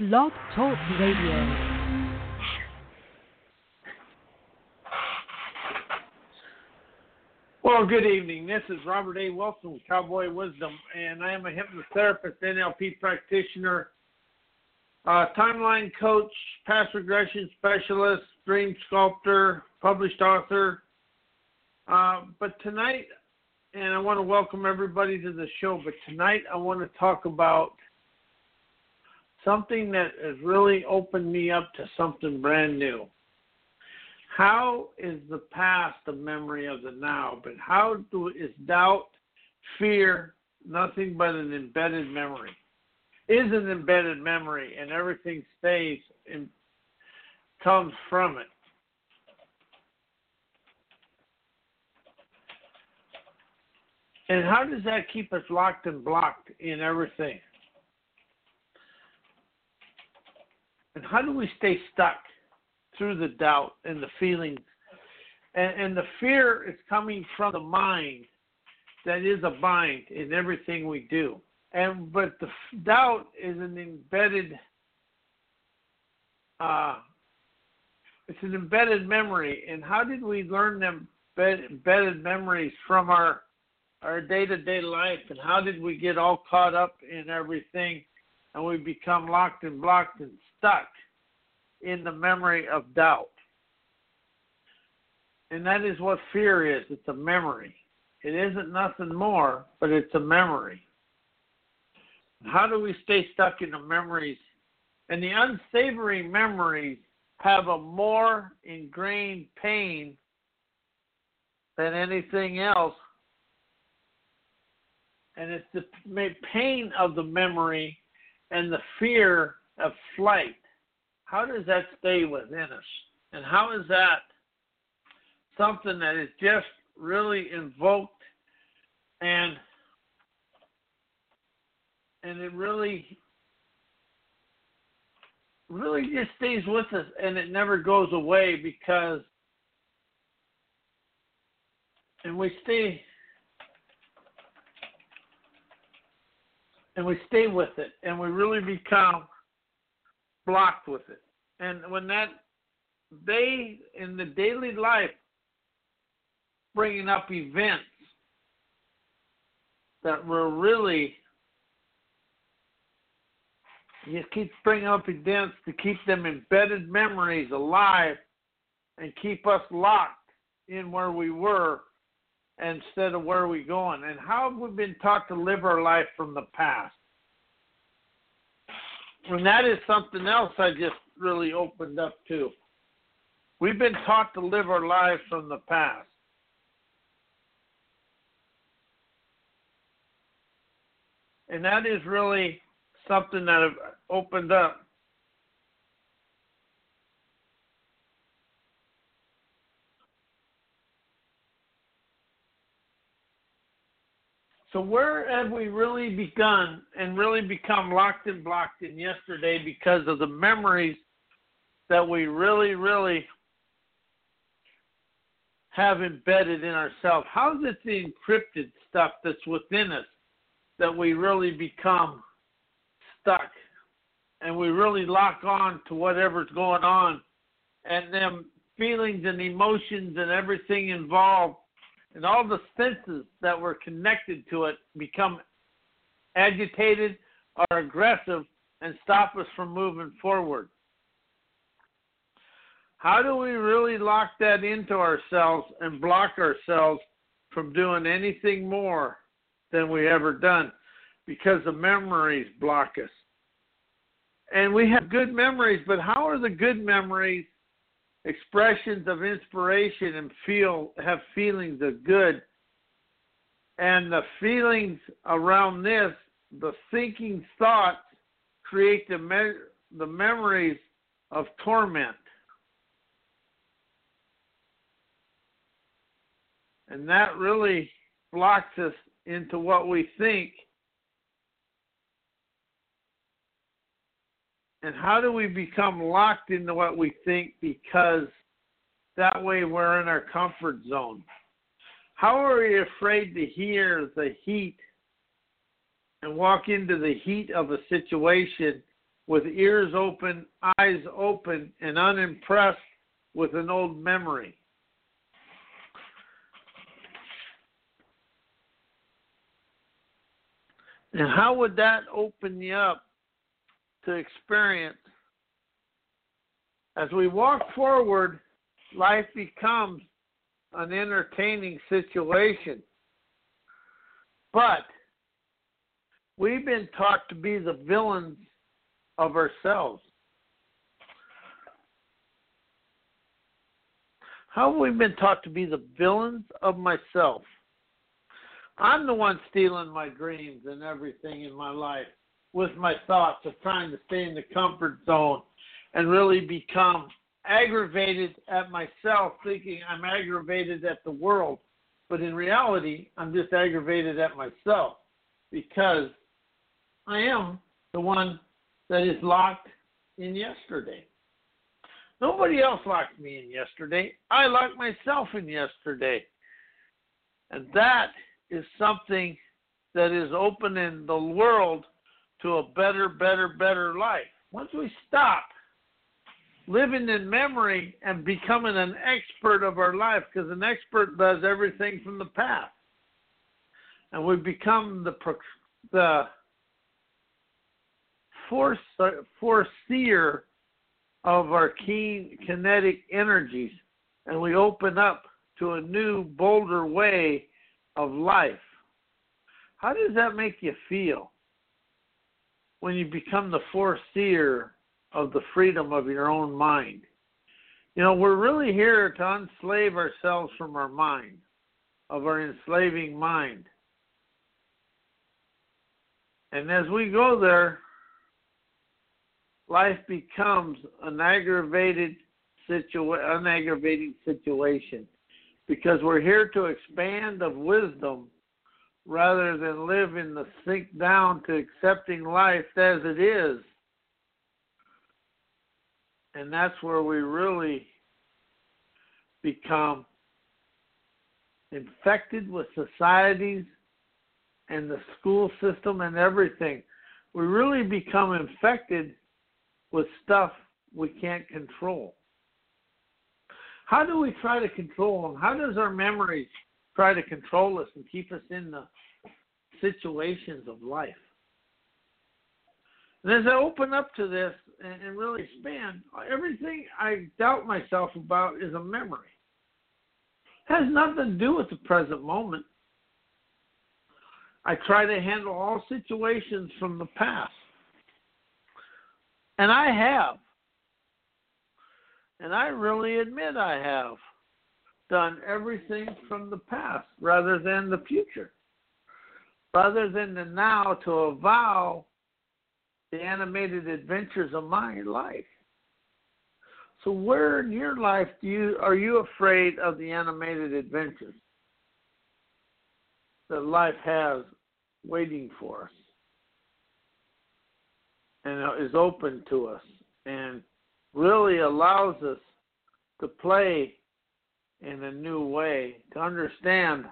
Blog Talk Radio. Well, good evening. This is Robert A. Wilson with Cowboy Wisdom, and I am a hypnotherapist, NLP practitioner, uh, timeline coach, past regression specialist, dream sculptor, published author. Uh, but tonight, and I want to welcome everybody to the show, but tonight I want to talk about something that has really opened me up to something brand new. How is the past a memory of the now? But how do, is doubt, fear, nothing but an embedded memory? Is an embedded memory, and everything stays and comes from it. And how does that keep us locked and blocked in everything? And how do we stay stuck through the doubt and the feelings? And, and the fear is coming from the mind that is a bind in everything we do. And but the doubt is an embedded. Uh, it's an embedded memory. And how did we learn them embedded memories from our our day to day life? And how did we get all caught up in everything and we become locked and blocked and stuck in the memory of doubt. And that is what fear is it's a memory. It isn't nothing more, but it's a memory. How do we stay stuck in the memories? And the unsavory memories have a more ingrained pain than anything else. And it's the pain of the memory and the fear of flight, how does that stay within us? And how is that something that is just really invoked and and it really really just stays with us and it never goes away because and we stay and we stay with it and we really become blocked with it. And when that they in the daily life bringing up events that were really you keep bringing up events to keep them embedded memories alive and keep us locked in where we were instead of where we going. And how have we been taught to live our life from the past? And that is something else I just really opened up to. We've been taught to live our lives from the past. And that is really something that I've opened up So where have we really begun and really become locked and blocked in yesterday because of the memories that we really, really have embedded in ourselves? How is it the encrypted stuff that's within us that we really become stuck and we really lock on to whatever's going on and them feelings and emotions and everything involved and all the senses that were connected to it become agitated or aggressive and stop us from moving forward. How do we really lock that into ourselves and block ourselves from doing anything more than we ever done? Because the memories block us. And we have good memories, but how are the good memories expressions of inspiration and feel have feelings of good. And the feelings around this the thinking thoughts create the me- the memories of torment. And that really blocks us into what we think And how do we become locked into what we think because that way we're in our comfort zone? How are we afraid to hear the heat and walk into the heat of a situation with ears open, eyes open, and unimpressed with an old memory. And how would that open you up to experience? As we walk forward, life becomes an entertaining situation. But we've been taught to be the villains of ourselves. How have we been taught to be the villains of myself? I'm the one stealing my dreams and everything in my life with my thoughts of trying to stay in the comfort zone and really become aggravated at myself, thinking I'm aggravated at the world. But in reality, I'm just aggravated at myself because I am the one that is locked in yesterday. Nobody else locked me in yesterday. I locked myself in yesterday. And that is something that is opening the world to a better, better, better life. Once we stop living in memory and becoming an expert of our life, because an expert does everything from the past, and we become the the foreseer of our keen kinetic energies, and we open up to a new, bolder way of life. How does that make you feel when you become the foreseer of the freedom of your own mind? You know, we're really here to unslave ourselves from our mind, of our enslaving mind. And as we go there, life becomes an aggravated situa- unaggravating situation because we're here to expand of wisdom rather than live in the sink down to accepting life as it is. And that's where we really become infected with societies and the school system and everything. We really become infected with stuff we can't control. How do we try to control them? How does our memories try to control us and keep us in the situations of life? And as I open up to this and, and really expand, everything I doubt myself about is a memory. It has nothing to do with the present moment. I try to handle all situations from the past. And I have. And I really admit I have done everything from the past rather than the future, rather than the now to avow the animated adventures of my life. So where in your life do you are you afraid of the animated adventures that life has waiting for us and is open to us and really allows us to play in a new way, to understand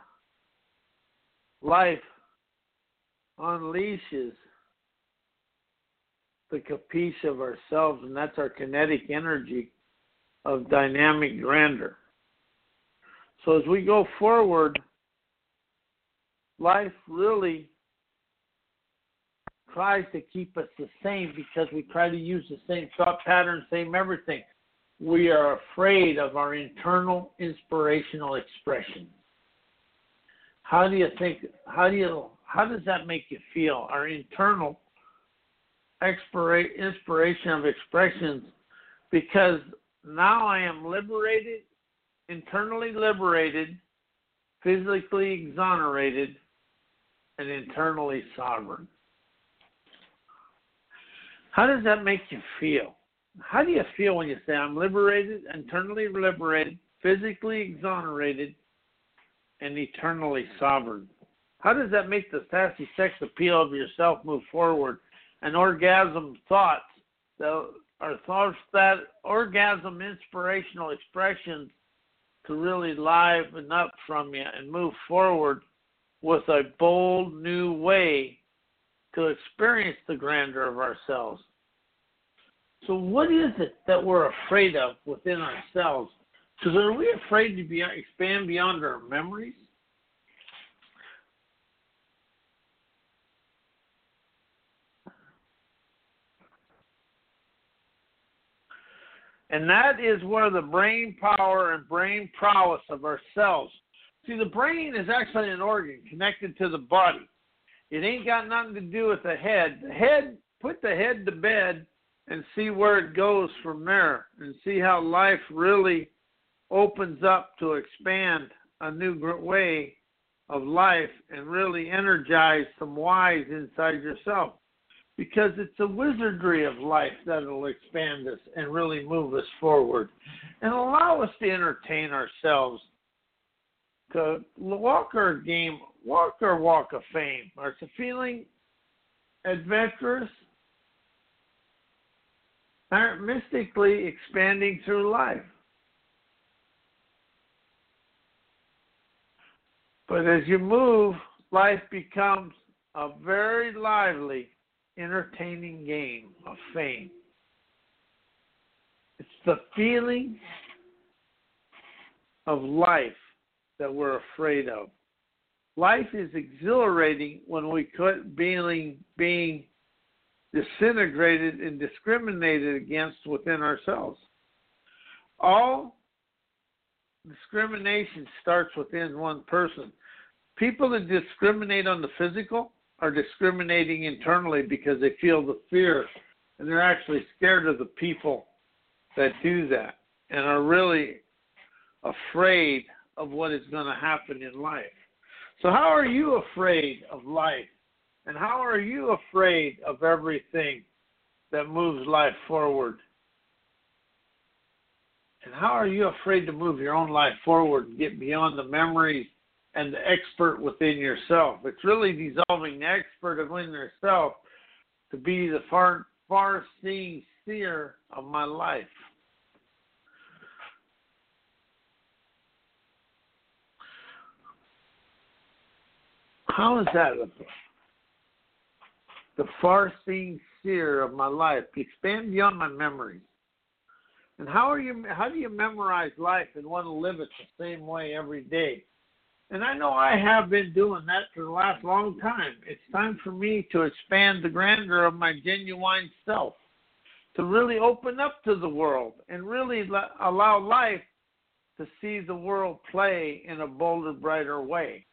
life unleashes the capiche of ourselves, and that's our kinetic energy of dynamic grandeur. So as we go forward, life really tries to keep us the same because we try to use the same thought pattern, same everything. We are afraid of our internal inspirational expression. How do you think? How do you? How does that make you feel? Our internal expira- inspiration of expressions, because now I am liberated, internally liberated, physically exonerated, and internally sovereign. How does that make you feel? How do you feel when you say, I'm liberated, internally liberated, physically exonerated, and eternally sovereign? How does that make the sassy sex appeal of yourself move forward and orgasm thoughts, the, or thoughts that orgasm inspirational expressions to really liven up from you and move forward with a bold new way to experience the grandeur of ourselves So, what is it that we're afraid of within ourselves? Because are we afraid to be, expand beyond our memories? And that is where the brain power and brain prowess of ourselves. See, the brain is actually an organ connected to the body. It ain't got nothing to do with the head. The head, put the head to bed and see where it goes from there and see how life really opens up to expand a new way of life and really energize some whys inside yourself. Because it's a wizardry of life that'll expand us and really move us forward and allow us to entertain ourselves. To walk our game walk our walk of fame. Or to feeling adventurous are mystically expanding through life. But as you move, life becomes a very lively, entertaining game of fame. It's the feeling of life that we're afraid of. Life is exhilarating when we quit being, being disintegrated and discriminated against within ourselves. All discrimination starts within one person. People that discriminate on the physical are discriminating internally because they feel the fear and they're actually scared of the people that do that and are really afraid of what is going to happen in life. So, how are you afraid of life? And how are you afraid of everything that moves life forward? And how are you afraid to move your own life forward and get beyond the memories and the expert within yourself? It's really dissolving the expert within yourself to be the far far seeing seer of my life. How is that? The far seeing seer of my life, expand beyond my memories. And how are you how do you memorize life and want to live it the same way every day? And I know I have been doing that for the last long time. It's time for me to expand the grandeur of my genuine self, to really open up to the world and really allow life to see the world play in a bolder, brighter way.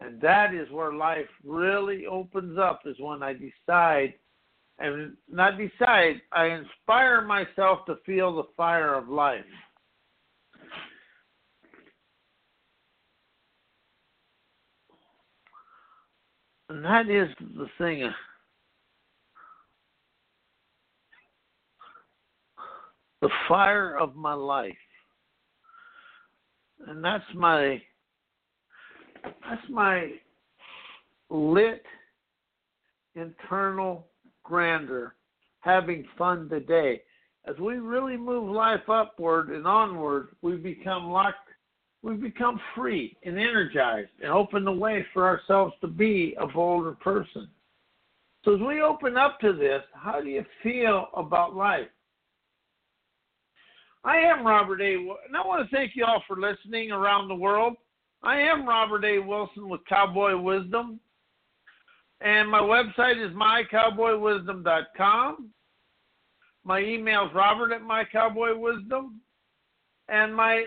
And that is where life really opens up, is when I decide, and not decide, I inspire myself to feel the fire of life. And that is the thing. The fire of my life. And that's my that's my lit internal grandeur, having fun today. As we really move life upward and onward, we become locked, we become free and energized and open the way for ourselves to be a bolder person. So as we open up to this, how do you feel about life? I am Robert A. And I want to thank you all for listening around the world. I am Robert A. Wilson with Cowboy Wisdom. And my website is mycowboywisdom.com. My email is robert at mycowboywisdom. And my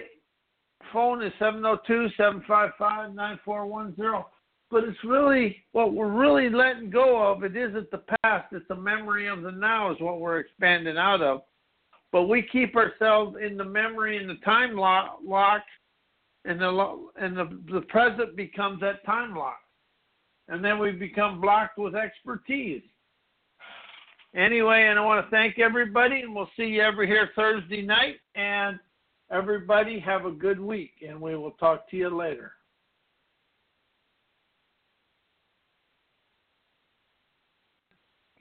phone is 702 755 9410. But it's really what we're really letting go of. It isn't the past, it's the memory of the now, is what we're expanding out of. But we keep ourselves in the memory and the time lock, lock and the and the the present becomes that time lock, and then we become blocked with expertise. Anyway, and I want to thank everybody, and we'll see you every here Thursday night. And everybody have a good week, and we will talk to you later.